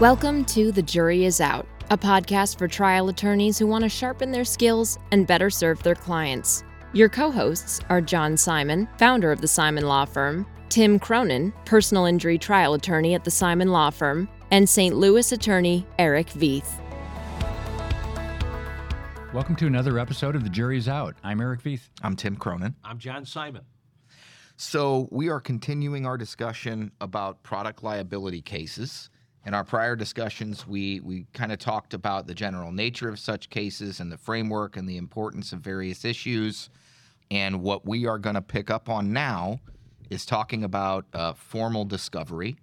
Welcome to The Jury Is Out, a podcast for trial attorneys who want to sharpen their skills and better serve their clients. Your co hosts are John Simon, founder of the Simon Law Firm, Tim Cronin, personal injury trial attorney at the Simon Law Firm, and St. Louis attorney Eric Veith. Welcome to another episode of The Jury Is Out. I'm Eric Veith. I'm Tim Cronin. I'm John Simon. So, we are continuing our discussion about product liability cases. In our prior discussions, we, we kind of talked about the general nature of such cases and the framework and the importance of various issues. And what we are going to pick up on now is talking about uh, formal discovery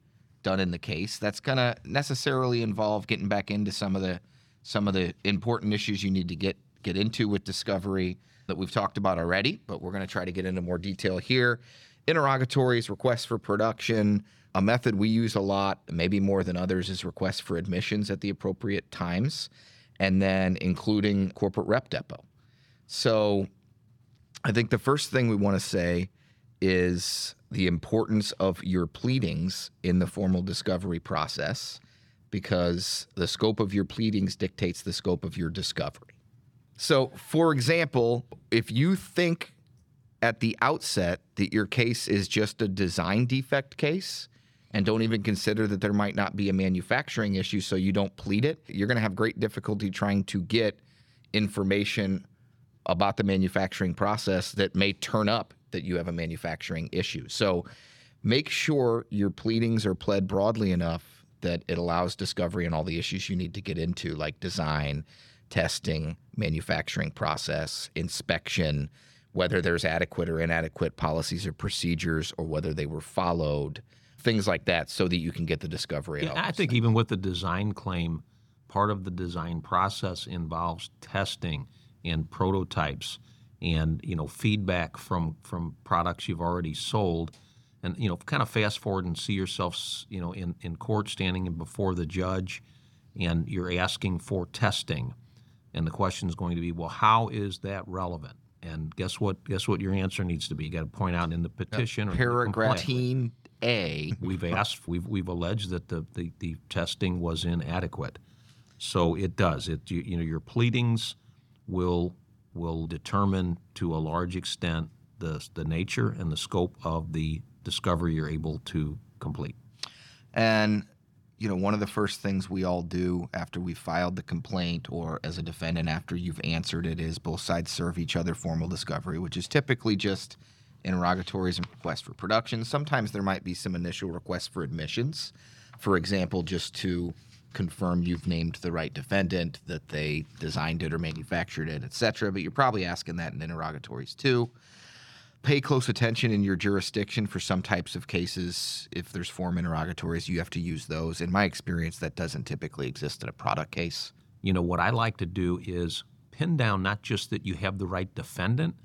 done in the case. That's going to necessarily involve getting back into some of the some of the important issues you need to get get into with discovery that we've talked about already, but we're going to try to get into more detail here. Interrogatories, requests for production, a method we use a lot, maybe more than others, is requests for admissions at the appropriate times, and then including corporate rep depo. So I think the first thing we want to say is the importance of your pleadings in the formal discovery process because the scope of your pleadings dictates the scope of your discovery. So, for example, if you think at the outset that your case is just a design defect case and don't even consider that there might not be a manufacturing issue, so you don't plead it, you're going to have great difficulty trying to get information about the manufacturing process that may turn up that you have a manufacturing issue. So, make sure your pleadings are pled broadly enough that it allows discovery and all the issues you need to get into, like design, testing, manufacturing process, inspection, whether there's adequate or inadequate policies or procedures, or whether they were followed, things like that, so that you can get the discovery. Yeah, I think things. even with the design claim, part of the design process involves testing and prototypes and you know feedback from from products you've already sold. And you know kind of fast forward and see yourself you know in, in court standing before the judge and you're asking for testing. And the question is going to be well how is that relevant? And guess what guess what your answer needs to be? You got to point out in the petition uh, paragraph a we've asked we've, we've alleged that the, the, the testing was inadequate so it does it you, you know your pleadings will will determine to a large extent the, the nature and the scope of the discovery you're able to complete. And you know, one of the first things we all do after we filed the complaint or as a defendant after you've answered it is both sides serve each other formal discovery, which is typically just interrogatories and requests for production. Sometimes there might be some initial requests for admissions. For example, just to confirm you've named the right defendant, that they designed it or manufactured it, et cetera. But you're probably asking that in interrogatories too pay close attention in your jurisdiction for some types of cases. If there's form interrogatories, you have to use those. In my experience, that doesn't typically exist in a product case. You know, what I like to do is pin down not just that you have the right defendant,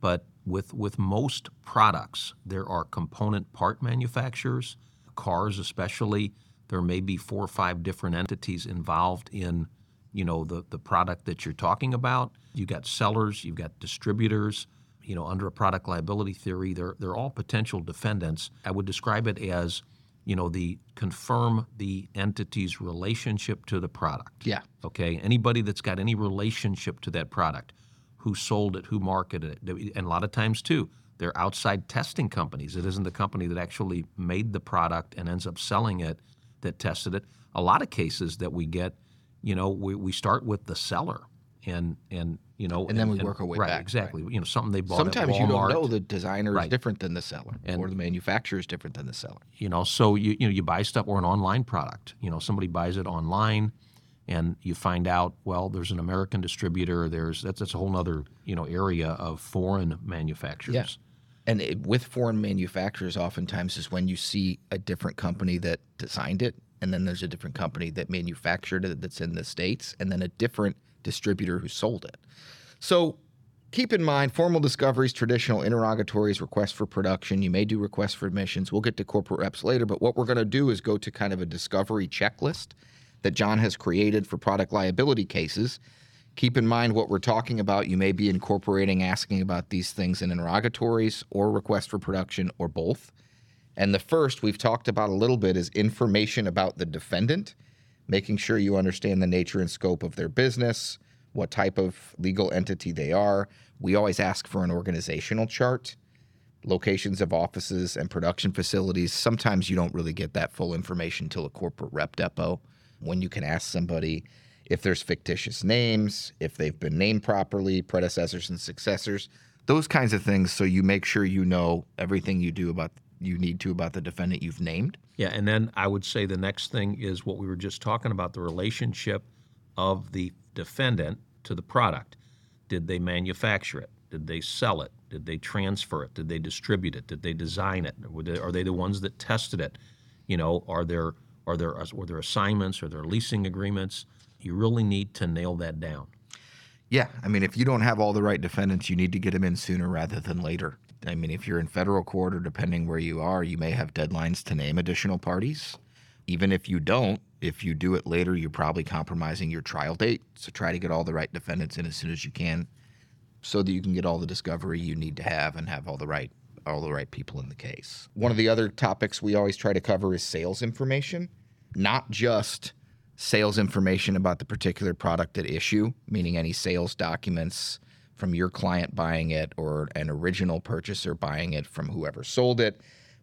but with, with most products, there are component part manufacturers, cars especially. There may be four or five different entities involved in, you know, the, the product that you're talking about. You've got sellers, you've got distributors, you know, under a product liability theory, they're, they're all potential defendants. I would describe it as, you know, the confirm the entity's relationship to the product. Yeah. Okay. Anybody that's got any relationship to that product, who sold it, who marketed it, and a lot of times too, they're outside testing companies. It isn't the company that actually made the product and ends up selling it that tested it. A lot of cases that we get, you know, we, we start with the seller and and you know, and then we work our way right, back. Exactly. Right. You know, something they bought. Sometimes you don't know the designer right. is different than the seller, and, or the manufacturer is different than the seller. You know, so you you know you buy stuff or an online product. You know, somebody buys it online, and you find out well, there's an American distributor. There's that's that's a whole other you know area of foreign manufacturers. Yeah. And it, with foreign manufacturers, oftentimes is when you see a different company that designed it, and then there's a different company that manufactured it that's in the states, and then a different distributor who sold it. So keep in mind formal discoveries, traditional interrogatories, requests for production. You may do requests for admissions. We'll get to corporate reps later, but what we're going to do is go to kind of a discovery checklist that John has created for product liability cases. Keep in mind what we're talking about. You may be incorporating asking about these things in interrogatories or request for production or both. And the first we've talked about a little bit is information about the defendant making sure you understand the nature and scope of their business, what type of legal entity they are. We always ask for an organizational chart, locations of offices and production facilities. Sometimes you don't really get that full information till a corporate rep depo when you can ask somebody if there's fictitious names, if they've been named properly, predecessors and successors, those kinds of things so you make sure you know everything you do about you need to about the defendant you've named. Yeah, and then I would say the next thing is what we were just talking about the relationship of the defendant to the product. Did they manufacture it? Did they sell it? Did they transfer it? Did they distribute it? Did they design it? Are they the ones that tested it? You know, are there are there are there assignments? Are there leasing agreements? You really need to nail that down. Yeah, I mean, if you don't have all the right defendants, you need to get them in sooner rather than later. I mean, if you're in federal court or depending where you are, you may have deadlines to name additional parties. Even if you don't, if you do it later, you're probably compromising your trial date. So try to get all the right defendants in as soon as you can so that you can get all the discovery you need to have and have all the right all the right people in the case. One of the other topics we always try to cover is sales information, not just sales information about the particular product at issue, meaning any sales documents from your client buying it or an original purchaser buying it from whoever sold it,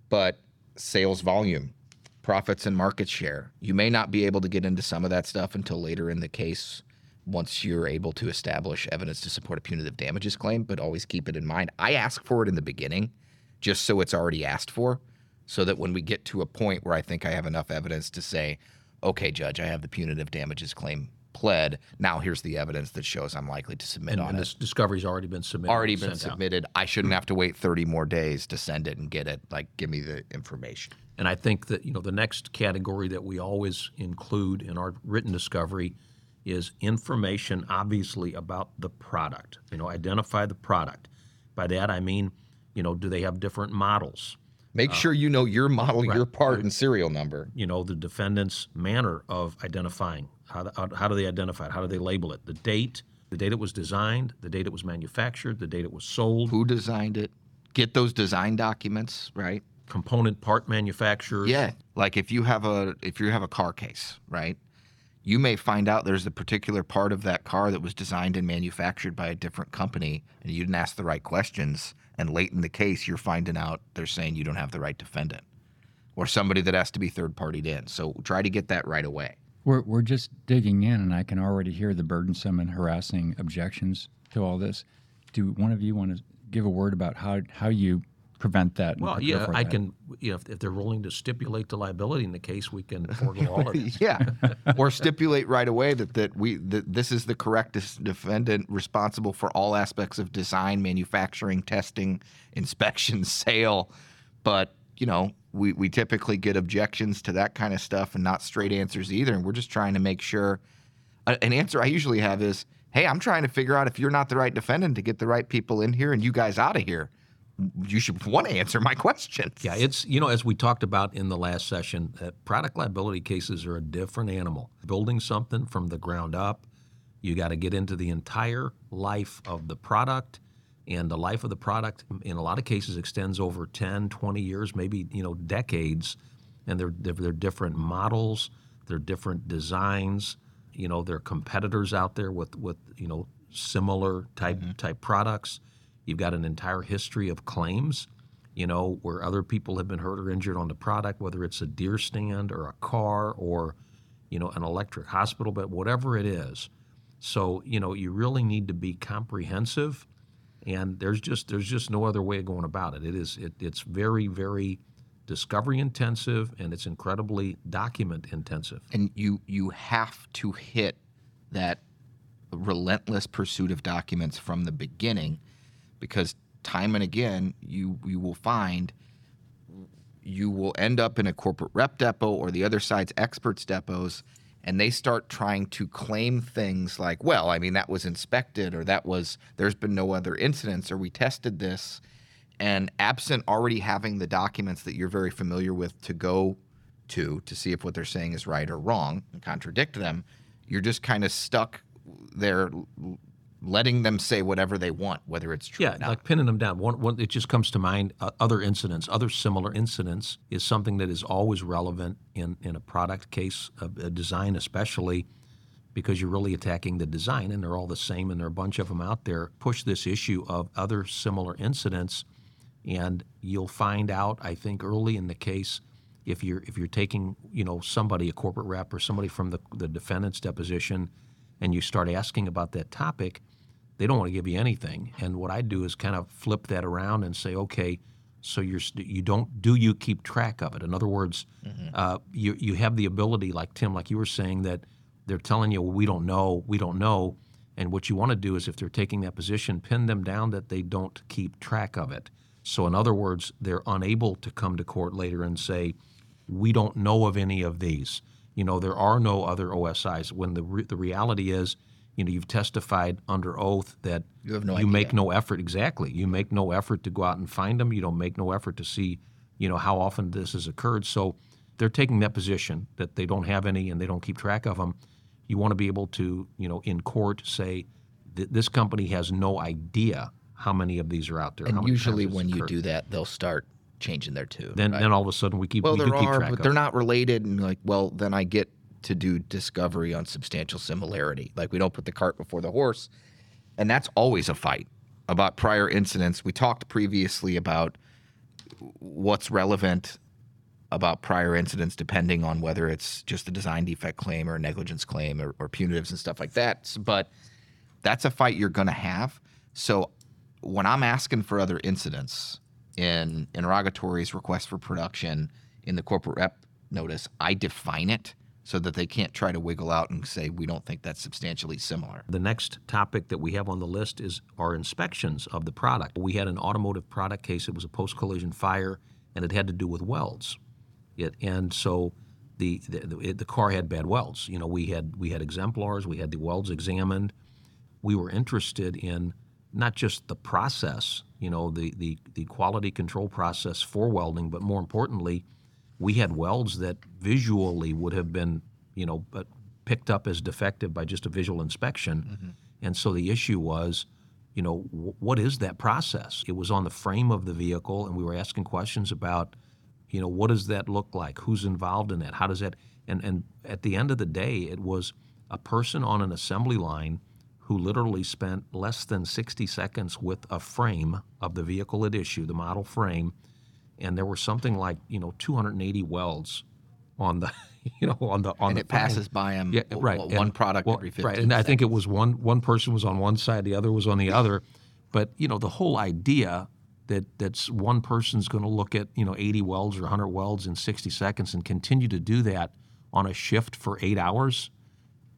but sales volume, profits and market share. You may not be able to get into some of that stuff until later in the case once you're able to establish evidence to support a punitive damages claim, but always keep it in mind. I ask for it in the beginning just so it's already asked for, so that when we get to a point where I think I have enough evidence to say, okay, judge, I have the punitive damages claim pled. Now here's the evidence that shows I'm likely to submit and, on and it. this discovery's already been submitted. Already been sent out. submitted. I shouldn't have to wait 30 more days to send it and get it. Like, give me the information. And I think that you know the next category that we always include in our written discovery is information, obviously about the product. You know, identify the product. By that I mean, you know, do they have different models? Make uh, sure you know your model, your part, and serial number. You know, the defendant's manner of identifying. How, how, how do they identify it? How do they label it? The date, the date it was designed, the date it was manufactured, the date it was sold, Who designed it? Get those design documents, right? component part manufacturers. Yeah. Like if you have a if you have a car case, right? You may find out there's a particular part of that car that was designed and manufactured by a different company and you didn't ask the right questions and late in the case you're finding out they're saying you don't have the right defendant or somebody that has to be third partied in. So try to get that right away. We're, we're just digging in, and I can already hear the burdensome and harassing objections to all this. Do one of you want to give a word about how, how you prevent that? Well, yeah, I that? can. You know, if, if they're willing to stipulate the liability in the case, we can forego all of it. yeah, or stipulate right away that that we that this is the correct dis- defendant responsible for all aspects of design, manufacturing, testing, inspection, sale. But you know, we we typically get objections to that kind of stuff and not straight answers either. And we're just trying to make sure. a- An answer I usually have is, "Hey, I'm trying to figure out if you're not the right defendant to get the right people in here and you guys out of here. You should want to answer my questions." Yeah, it's you know as we talked about in the last session, that product liability cases are a different animal. Building something from the ground up, you got to get into the entire life of the product, and the life of the product in a lot of cases extends over 10, 20 years, maybe you know decades, and they're they're, they're different models, they're different designs. You know, there are competitors out there with with you know similar type mm-hmm. type products. You've got an entire history of claims you know, where other people have been hurt or injured on the product, whether it's a deer stand or a car or, you know, an electric hospital bed, whatever it is. So, you know, you really need to be comprehensive, and there's just there's just no other way of going about it. It is it, it's very very discovery intensive and it's incredibly document intensive. and you you have to hit that relentless pursuit of documents from the beginning because time and again you you will find you will end up in a corporate rep depo or the other side's experts depos and they start trying to claim things like well i mean that was inspected or that was there's been no other incidents or we tested this. And absent already having the documents that you're very familiar with to go to to see if what they're saying is right or wrong and contradict them, you're just kind of stuck there letting them say whatever they want, whether it's true Yeah, or not. like pinning them down. One, one, it just comes to mind. Uh, other incidents, other similar incidents, is something that is always relevant in, in a product case, a, a design especially, because you're really attacking the design, and they're all the same, and there are a bunch of them out there. Push this issue of other similar incidents, and you'll find out. I think early in the case, if you're if you're taking you know somebody, a corporate rep or somebody from the the defendant's deposition, and you start asking about that topic they don't want to give you anything. And what I do is kind of flip that around and say, okay, so you're you don't do you keep track of it? In other words, uh, you you have the ability, like Tim, like you were saying, that they're telling you, well, we don't know, we don't know. And what you want to do is, if they're taking that position, pin them down that they don't keep track of it. So, in other words, they're unable to come to court later and say, we don't know of any of these. You know, there are no other OSIs. When the re- the reality is, you know, you've testified under oath that You have no you make no effort. Exactly, you make no effort to go out and find them. You don't make no effort to see, you know, how often this has occurred. So, they're taking that position that they don't have any and they don't keep track of them. You want to be able to, you know, in court say, th- this company has no idea how many of these are out there. how and usually when you do that, they'll start changing their tune. then right? then all of a sudden we keep well, we there keep are, but they're not related. And like, well, then I get to do discovery on substantial similarity. Like, we don't put the cart before the horse, and that's always a fight about prior incidents. We talked previously about what's relevant about prior incidents depending on whether it's just a design defect claim or a negligence claim or, or punitives and stuff like that. But that's a fight you're going to have. So when I'm asking for other incidents in interrogatories, requests for production, in the corporate rep notice, I define it so that they can't try to wiggle out and say we don't think that's substantially similar. The next topic that we have on the list is our inspections of the product. We had an automotive product case. It was a post-collision fire, and it had to do with welds. It, and so the the, the, it- the car had bad welds. You know, we had we had exemplars. We had the welds examined. We were interested in not just the process, you know, the the the quality control process for welding, but more importantly, we had welds that visually would have been, you know, but picked up as defective by just a visual inspection. Mm-hmm. And so the issue was, you know, wh- what is that process? It was on the frame of the vehicle, and we were asking questions about, you know, what does that look like? Who's involved in that? How does that? And and at the end of the day, it was a person on an assembly line who literally spent less than 60 seconds with a frame of the vehicle at issue, the model frame, and there were something like you know 280 welds on the you know on the on and the it passes by them Yeah, right. one and- product well, every 15 Right, and I think it was one one person was on one side, the other was on the other. But you know, the whole idea that that's one person's going to look at you know 80 welds or 100 welds in 60 seconds and continue to do that on a shift for eight hours,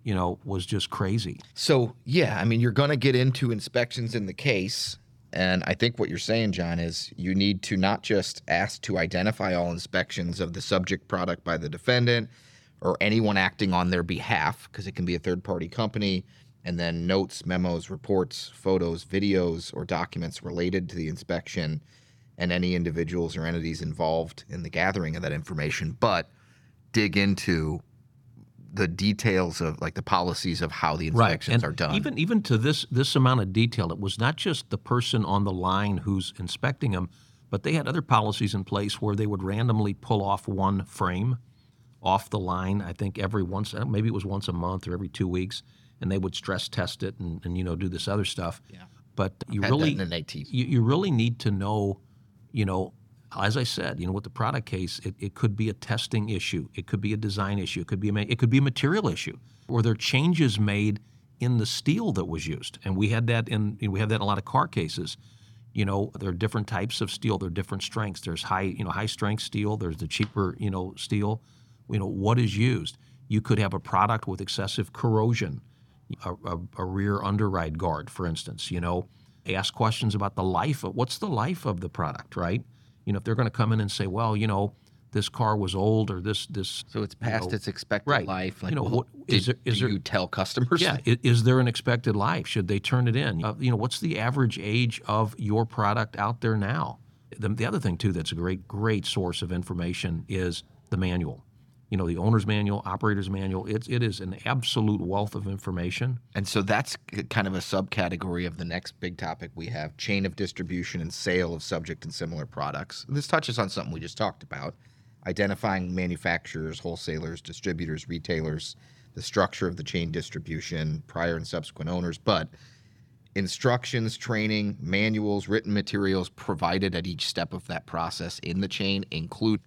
you know, was just crazy. So yeah, I mean, you're going to get into inspections in the case, and I think what you're saying, John, is you need to not just ask to identify all inspections of the subject product by the defendant or anyone acting on their behalf, because it can be a third-party company, and then notes, memos, reports, photos, videos, or documents related to the inspection, and any individuals or entities involved in the gathering of that information, but dig into the details of like the policies of how the inspections and are done. Even even to this this amount of detail, it was not just the person on the line who's inspecting them, but they had other policies in place where they would randomly pull off one frame off the line. I think every once uh, maybe it was once a month or every two weeks, and they would stress test it and, and you know do this other stuff. Yeah. But you Had that really in an you, you really need to know, you know, as I said, you know, with the product case, it, it could be a testing issue, it could be a design issue, it could be a, it could be a material issue, or there are changes made in the steel that was used, and we had that in you know, we have that in a lot of car cases. You know, there are different types of steel, there are different strengths. There's high, you know, high strength steel. There's the cheaper, you know, steel. You know, what is used? You could have a product with excessive corrosion a, a, a rear underride guard, for instance. You know, ask questions about the life of what's the life of the product, right? You know, if they're going to come in and say, well, you know, this car was old or this this so it's you past know, its expected right. life. Like, You know, well, what- did, is there- is do there- you tell customers? yeah, i- is there an expected life? Should they turn it in? Uh, you know, what's the average age of your product out there now? The, the other thing too that's a great great source of information is the manual. You know, the owner's manual, operator's manual. It's it is an absolute wealth of information. And so that's kind of a subcategory of the next big topic we have chain of distribution and sale of subject and similar products. This touches on something we just talked about identifying manufacturers, wholesalers, distributors, retailers, the structure of the chain distribution, prior and subsequent owners. But instructions, training, manuals, written materials provided at each step of that process in the chain include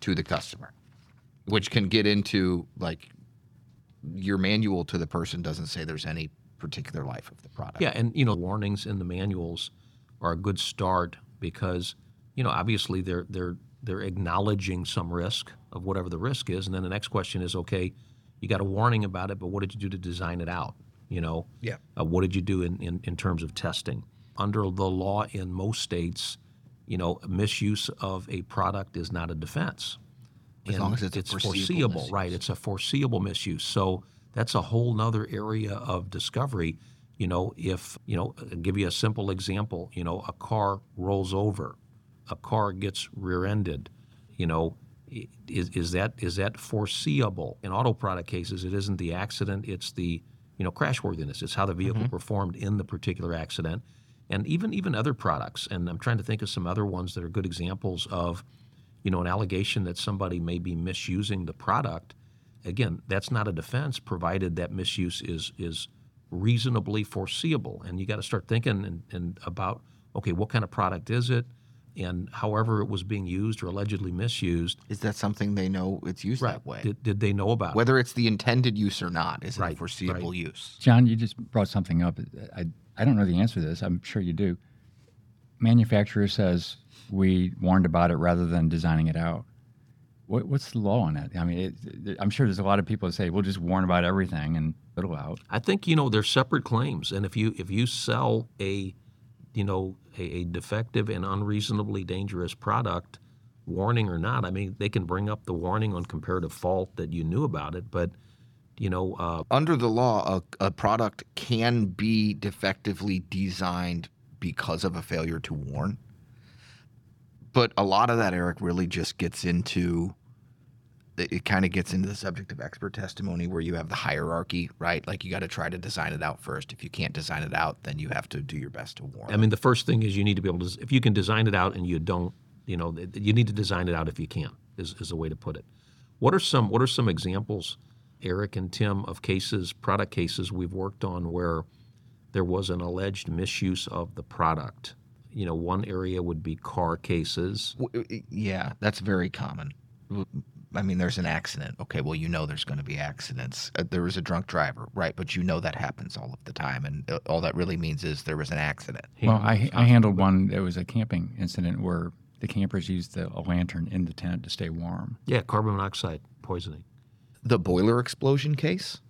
to the customer, which can get into like your manual to the person doesn't say there's any particular life of the product. Yeah, and you know, warnings in the manuals are a good start because you know obviously they're they're they're acknowledging some risk of whatever the risk is, and then the next question is, okay, you got a warning about it, but what did you do to design it out? You know, Yeah. uh, what did you do in, in, in terms of testing? Under the law in most states, you know, misuse of a product is not a defense. As long as it's it's foreseeable foreseeable, right? It's a foreseeable misuse. So that's a whole nother area of discovery. You know, if you know, I'll give you a simple example. You know, a car rolls over, a car gets rear-ended. You know, is, is that is that foreseeable? In auto product cases, it isn't the accident; it's the you know crashworthiness. It's how the vehicle mm-hmm. performed in the particular accident, and even even other products. And I'm trying to think of some other ones that are good examples of you know, an allegation that somebody may be misusing the product, again, that's not a defense, provided that misuse is is reasonably foreseeable. And you got to start thinking and, and about, okay, what kind of product is it, and however it was being used or allegedly misused, Is that something they know it's used that way? Did, did they know about? it? Whether it's the intended use or not, is it a foreseeable right. use? John, you just brought something up. I, I don't know the answer to this. I'm sure you do. Manufacturer says we warned about it rather than designing it out. What, what's the law on that? I mean, it, I'm sure there's a lot of people that say we'll just warn about everything and it'll out. I think you know they're separate claims, and if you if you sell a, you know, a, a defective and unreasonably dangerous product, warning or not, I mean they can bring up the warning on comparative fault that you knew about it, but you know, uh, Under the law, a, a product can be defectively designed because of a failure to warn. But a lot of that, Eric, really just gets into it, kind of gets into the subject of expert testimony where you have the hierarchy, right? Like you got to try to design it out first. If you can't design it out, then you have to do your best to warn. I mean the first thing is you need to be able to if you can design it out and you don't, you know, you need to design it out if you can is is a way to put it. What are some what are some examples, Eric and Tim, of cases, product cases we've worked on where there was an alleged misuse of the product? You know, one area would be car cases. Yeah, that's very common. I mean, there's an accident. Okay, well, you know there's going to be accidents. Uh, there was a drunk driver, right? But you know that happens all of the time, and uh, all that really means is there was an accident. Well, I, I handled one. It was a camping incident where the campers used the, a lantern in the tent to stay warm. Yeah, carbon monoxide poisoning. The boiler explosion case,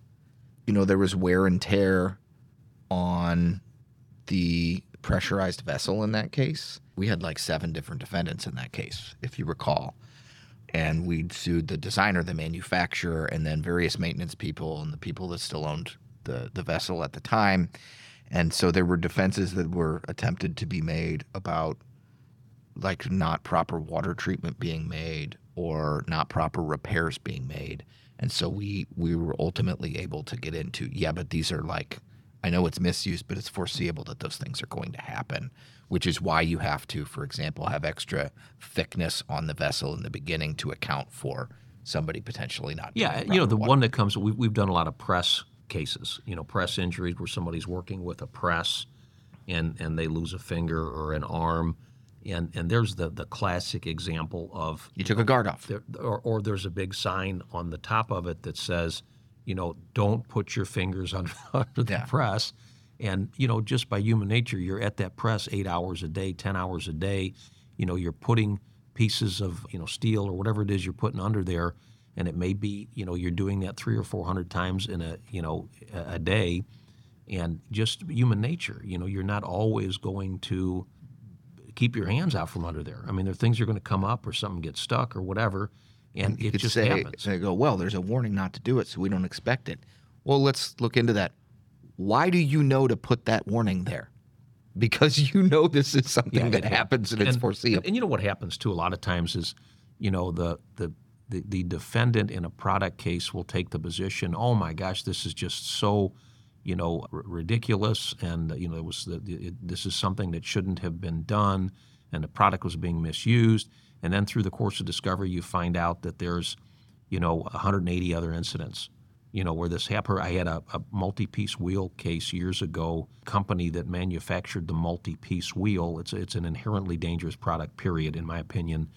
you know, there was wear and tear on the pressurized vessel in that case. We had like seven different defendants in that case, if you recall. And we sued the designer, the manufacturer, and then various maintenance people and the people that still owned the, the vessel at the time. And so there were defenses that were attempted to be made about like not proper water treatment being made or not proper repairs being made. And so we we were ultimately able to get into yeah, but these are like I know it's misused, but it's foreseeable that those things are going to happen, which is why you have to, for example, have extra thickness on the vessel in the beginning to account for somebody potentially not. Yeah, you know, the proper one that comes, we, we've done a lot of press cases, you know, press injuries where somebody's working with a press and, and they lose a finger or an arm. And, and there's the, the classic example of, You took a guard off. there, or, or there's a big sign on the top of it that says, you know, don't put your fingers under, under the Yeah. press. And, you know, just by human nature, you're at that press eight hours a day, 10 hours a day. You know, you're putting pieces of, you know, steel or whatever it is you're putting under there. And it may be, you know, you're doing that three or 400 times in a, you know, a, day. And just human nature, you know, you're not always going to keep your hands out from under there. I mean, there are things are going to come up or something gets stuck or whatever. And you it could just say, happens. They go, well, there's a warning not to do it, so we don't expect it. Well, let's look into that. Why do you know to put that warning there? Because you know this is something Yeah, that happens and, it's foreseeable. And, and you know what happens too a lot of times is, you know, the the the, the defendant in a product case will take the position, oh my gosh, this is just so, you know, r- ridiculous, and you know, it was the, it, this is something that shouldn't have been done, and the product was being misused. And then through the course of discovery, you find out that there's, you know, 180 other incidents, you know, where this happened. I had a, a multi-piece wheel case years ago. Company that manufactured the multi-piece wheel. It's it's an inherently dangerous product. Period, in my opinion.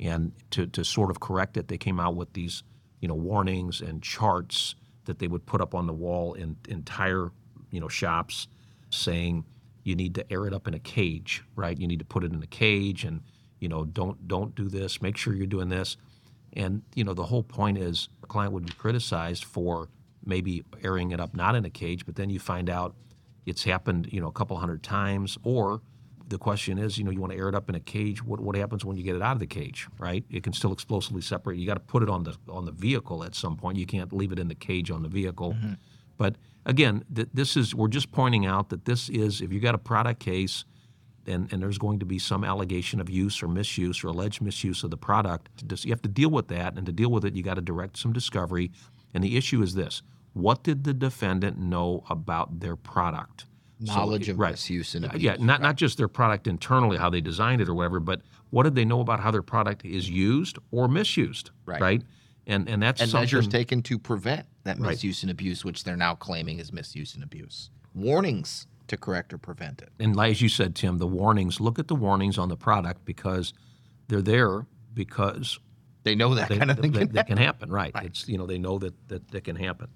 And to, to sort of correct it, they came out with these, you know, warnings and charts that they would put up on the wall in entire, you know, shops, saying you need to air it up in a cage, right? You need to put it in a cage, and you know, don't don't do this. Make sure you're doing this. And you know, the whole point is a client would be criticized for maybe airing it up not in a cage, but then you find out it's happened, you know, a couple hundred times, or the question is, you know, you want to air it up in a cage. What what happens when you get it out of the cage, right? It can still explosively separate. You got to put it on the on the vehicle at some point. You can't leave it in the cage on the vehicle. Mm-hmm. But again, th- this is we're just pointing out that this is if you got a product case. And, and there's going to be some allegation of use or misuse or alleged misuse of the product. You have to deal with that, and to deal with it, you got to direct some discovery. And the issue is this: What did the defendant know about their product? knowledge so, of right. misuse and abuse. Yeah, not, not just their product internally, how they designed it or whatever, but what did they know about how their product is used or misused? Right. right? And and that's and measures taken to prevent that misuse right. and abuse, which they're now claiming is misuse and abuse. Warnings to correct or prevent it. And as you said, Tim, the warnings. Look at the warnings on the product because they're there because they know that they, kind of thing that, can, that can happen. Right. right. It's you know they know that that, that can happen.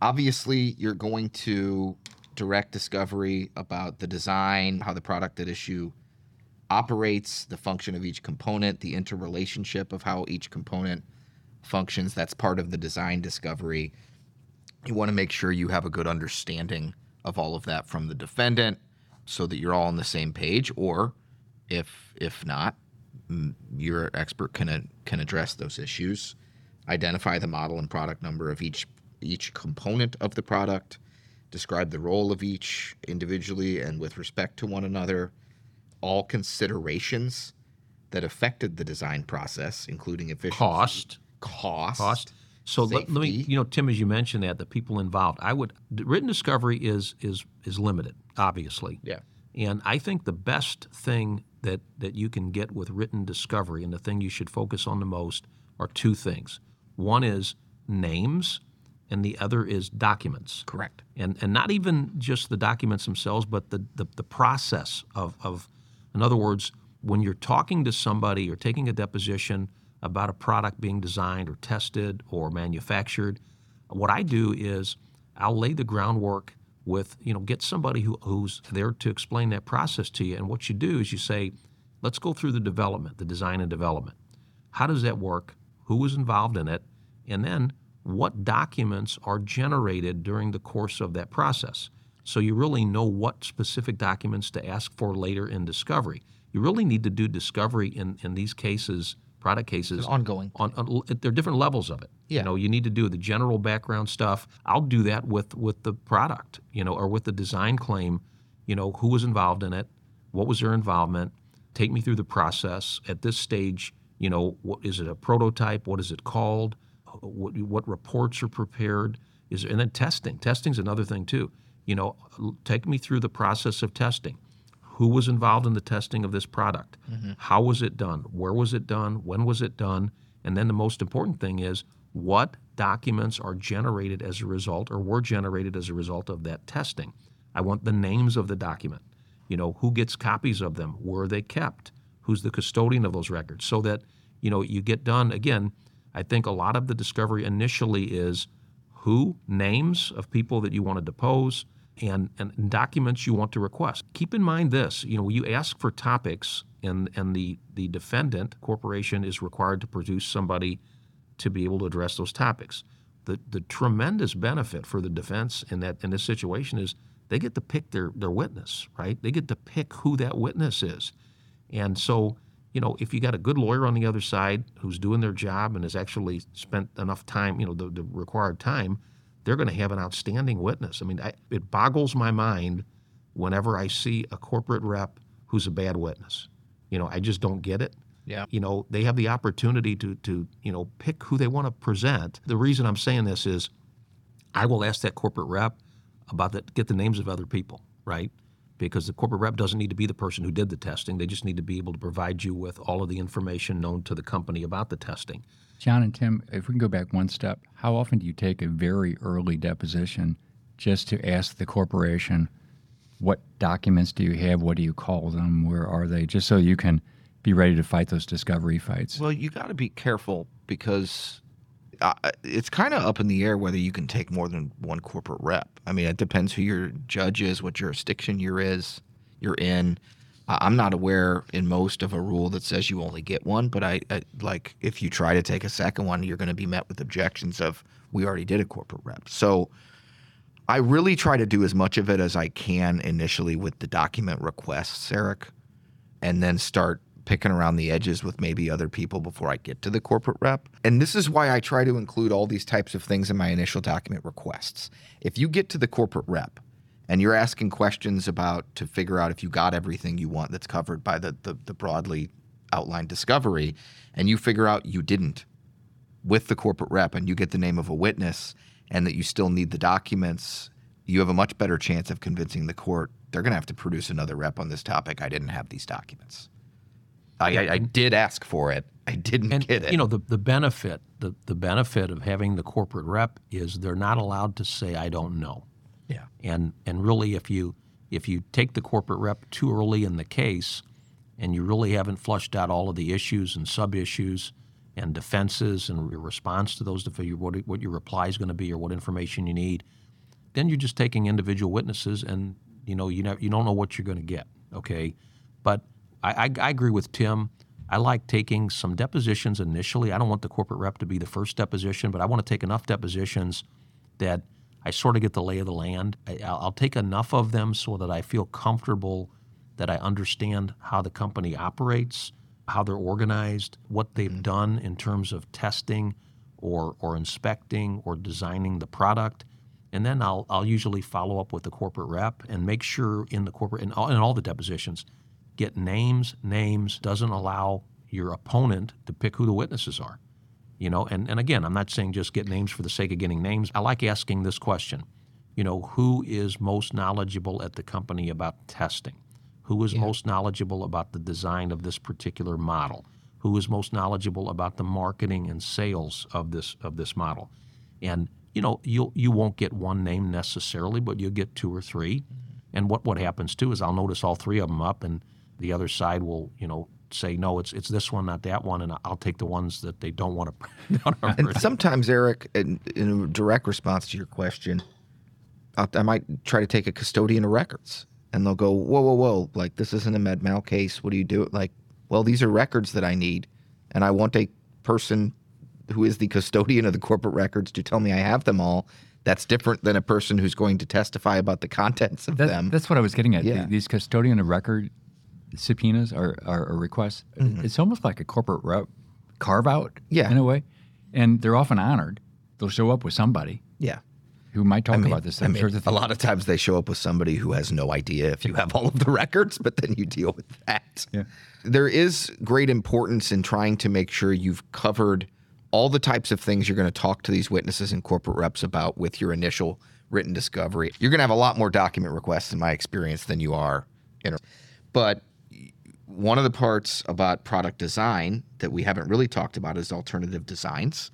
Obviously, you're going to direct discovery about the design, how the product at issue operates, the function of each component, the interrelationship of how each component functions. That's part of the design discovery. You want to make sure you have a good understanding of all of that from the defendant so that you're all on the same page or if if not your expert can uh, can address those issues identify the model and product number of each each component of the product describe the role of each individually and with respect to one another, all considerations that affected the design process, including efficiency, cost, cost, cost. So let, let, me, you know, Tim, as you mentioned that the people involved, I would written discovery is is is limited, obviously. Yeah. And I think the best thing that that you can get with written discovery, and the thing you should focus on the most, are two things. One is names and the other is documents. Correct. And and not even just the documents themselves, but the the, the process of, of in other words, when you're talking to somebody or taking a deposition about a product being designed or tested or manufactured, what I do is I'll lay the groundwork with, you know, get somebody who, who's there to explain that process to you. And what you do is you say, let's go through the development, the design and development. How does that work? Who was involved in it? And then what documents are generated during the course of that process. So you really know what specific documents to ask for later in discovery. You really need to do discovery in, in these cases, product cases, it's ongoing. On, on there are different levels of it. Yeah. You know, you need to do the general background stuff. I'll do that with with the product, you know, or with the design claim. You know, who was involved in it, what was their involvement. Take me through the process. At this stage, you know, what is it a prototype? What is it called? what, what reports are prepared is and then testing testing is another thing too you know take me through the process of testing who was involved in the testing of this product. Mm-hmm. how was it done? Where was it done? When was it done? And then the most important thing is what documents are generated as a result or were generated as a result of that testing. I want the names of the document. You know who gets copies of them? Where are they kept? Who's the custodian of those records? So that you know you get done again I think a lot of the discovery initially is who, names of people that you want to depose, and, and documents you want to request. Keep in mind this, you know, you ask for topics and, and the, the defendant, corporation, is required to produce somebody to be able to address those topics. The, the tremendous benefit for the defense in that in this situation is they get to pick their, their witness, right? They get to pick who that witness is. And so you know, if you got a good lawyer on the other side who's doing their job and has actually spent enough time, you know, the, the required time, they're going to have an outstanding witness. I mean, I, it boggles my mind whenever I see a corporate rep who's a bad witness. You know, I just don't get it. Yeah. You know, they have the opportunity to to you know pick who they want to present. The reason I'm saying this is, I will ask that corporate rep about that. Get the names of other people, right? Because the corporate rep doesn't need to be the person who did the testing. They just need to be able to provide you with all of the information known to the company about the testing. John and Tim, if we can go back one step, how often do you take a very early deposition just to ask the corporation what documents do you have? What do you call them? Where are they? Just so you can be ready to fight those discovery fights. Well, you got to be careful because it's kind of up in the air whether you can take more than one corporate rep. I mean, it depends who your judge is, what jurisdiction you're is you're in. I'm not aware in most of a rule that says you only get one, but I, I like if you try to take a second one, you're going to be met with objections of we already did a corporate rep. So I really try to do as much of it as I can initially with the document requests, Eric, and then start picking around the edges with maybe other people before I get to the corporate rep. And this is why I try to include all these types of things in my initial document requests. If you get to the corporate rep and you're asking questions about to figure out if you got everything you want that's covered by the, the, the broadly outlined discovery, and you figure out you didn't with the corporate rep and you get the name of a witness and that you still need the documents, you have a much better chance of convincing the court they're going to have to produce another rep on this topic. I didn't have these documents. I, I, I did ask for it. I didn't And get it. you know the the benefit the the benefit of having the corporate rep is they're not allowed to say I don't know. yeah. And and really, if you if you take the corporate rep too early in the case, and you really haven't flushed out all of the issues and sub issues and defenses and your response to those, what what your reply is going to be or what information you need, then you're just taking individual witnesses, and you know you know you don't know what you're going to get. Okay, but I, I, I agree with Tim. I like taking some depositions initially. I don't want the corporate rep to be the first deposition, but I want to take enough depositions that I sort of get the lay of the land. I, I'll, I'll take enough of them so that I feel comfortable that I understand how the company operates, how they're organized, what they've mm-hmm. done in terms of testing or, or inspecting or designing the product. And then I'll, I'll usually follow up with the corporate rep and make sure in the corporate, in all, in all the depositions, get names, names, doesn't allow your opponent to pick who the witnesses are you know? And, and again i'm not saying just get names for the sake of getting names. I like asking this question you know who is most knowledgeable at the company about testing? Who is most knowledgeable about the design of this particular model? Who is most knowledgeable about the marketing and sales of this of this model? And you know you'll you won't get one name necessarily but you'll get two or 3 mm-hmm. and what what happens too is i'll notice all three of them up and the other side will you know say no it's it's this one not that one and i'll take the ones that they don't want to And sometimes, Eric, in, in a direct response to your question, I'll, I might try to take a custodian of records, and they'll go, "Whoa, whoa, whoa! Like this isn't a med mal case. What do you do?" Like, well, these are records that I need, and I want a person who is the custodian of the corporate records to tell me I have them all. That's different than a person who's going to testify about the contents of That- them. That's what I was getting at. Yeah. These custodian of record subpoenas or, or, or requests, mm-hmm. it's almost like a corporate rep carve out Yeah. in a way. And they're often honored. They'll show up with somebody yeah. who might talk I mean- about this. I I'm mean, sure that a lot of times they show up with somebody who has no idea if you have all of the records, but then you deal with that. Yeah. There is great importance in trying to make sure you've covered all the types of things you're going to talk to these witnesses and corporate reps about with your initial written discovery. You're going to have a lot more document requests, in my experience, than you are. In but one of the parts about product design that we haven't really talked about is alternative designs.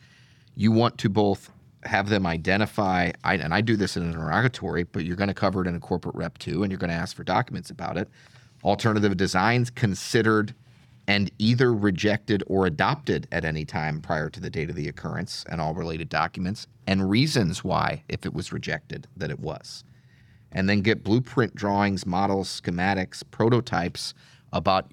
You want to both have them identify, I, and I do this in an interrogatory, but you're going to cover it in a corporate rep too, and you're going to ask for documents about it. Alternative designs considered and either rejected or adopted at any time prior to the date of the occurrence, and all related documents, and reasons why, if it was rejected, that it was and then get blueprint drawings, models, schematics, prototypes about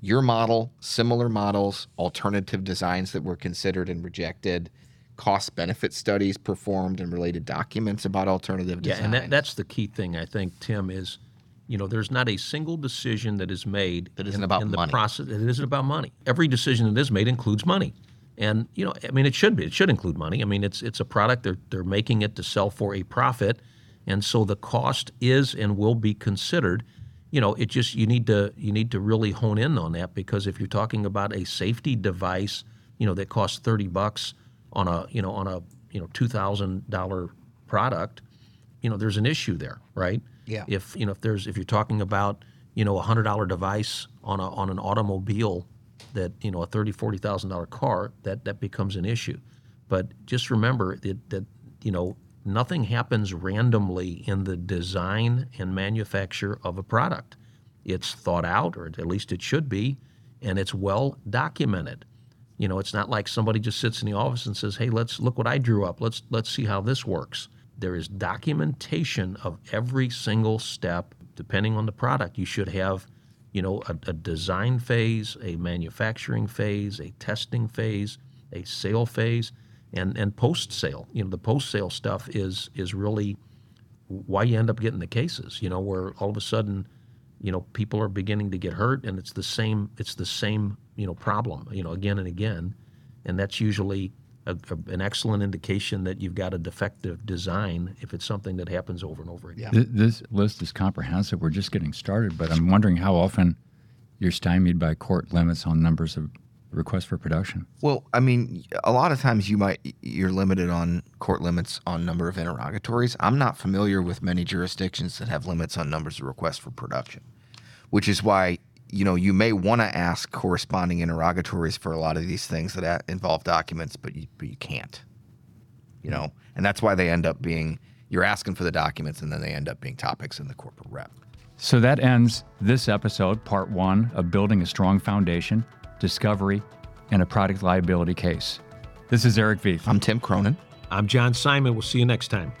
your model, similar models, alternative designs that were considered and rejected, cost benefit studies performed, and related documents about alternative Yeah, designs. and that, that's the key thing I think, Tim, is you know there's not a single decision that is made That isn't in, about in the money. process. It isn't about money. Every decision that is made includes money, and you know I mean it should be. It should include money. I mean it's it's a product. They're they're making it to sell for a profit, and so the cost is and will be considered. You know, it just you need to you need to really hone in on that because if you're talking about a safety device, you know, that costs 30 bucks on a, you know, on a, you know, $2,000 product, you know, there's an issue there, right? Yeah. If, you know, if there's if you're talking about, you know, a $100 device on a on an automobile that, you know, a 30 $40,000 car, that that becomes an issue. But just remember that, that you know, nothing happens randomly in the design and manufacture of a product. It's thought out, or at least it should be, and it's well documented. You know, it's not like somebody just sits in the office and says, "Hey, let's look what I drew up. Let's let's see how this works." There is documentation of every single step. Depending on the product, you should have, you know, a, a design phase, a manufacturing phase, a testing phase, a sale phase and and post sale. You know, the post sale stuff is is really why you end up getting the cases. You know, where all of a sudden, you know, people are beginning to get hurt, and it's the same it's the same you know problem. You know, again and again, and that's usually a, a, an excellent indication that you've got a defective design if it's something that happens over and over again. Th- This list is comprehensive. We're just getting started, but I'm wondering how often you're stymied by court limits on numbers of requests for production. Well, I mean, a lot of times you might you're limited on court limits on number of interrogatories. I'm not familiar with many jurisdictions that have limits on numbers of requests for production, which is why you know you may want to ask corresponding interrogatories for a lot of these things that uh, involve documents, but you, but you can't. You know, and that's why they end up being you're asking for the documents, and then they end up being topics in the corporate rep. So that ends this episode, part one of Building a Strong Foundation, Discovery, and a Product Liability Case. This is Eric Veith. I'm Tim Cronin. I'm John Simon. We'll see you next time.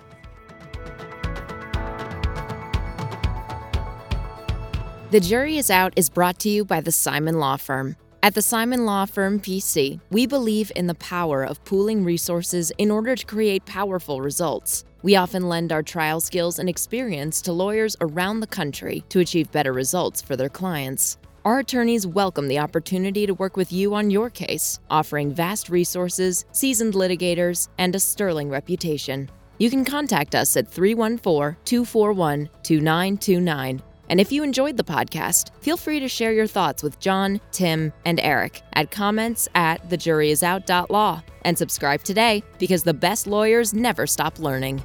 The Jury is Out is brought to you by the Simon Law Firm. At the Simon Law Firm PC, we believe in the power of pooling resources in order to create powerful results. We often lend our trial skills and experience to lawyers around the country to achieve better results for their clients. Our attorneys welcome the opportunity to work with you on your case, offering vast resources, seasoned litigators, and a sterling reputation. You can contact us at 314 241 2929. And if you enjoyed the podcast, feel free to share your thoughts with John, Tim, and Eric at comments at thejuryisout.law. And subscribe today because the best lawyers never stop learning.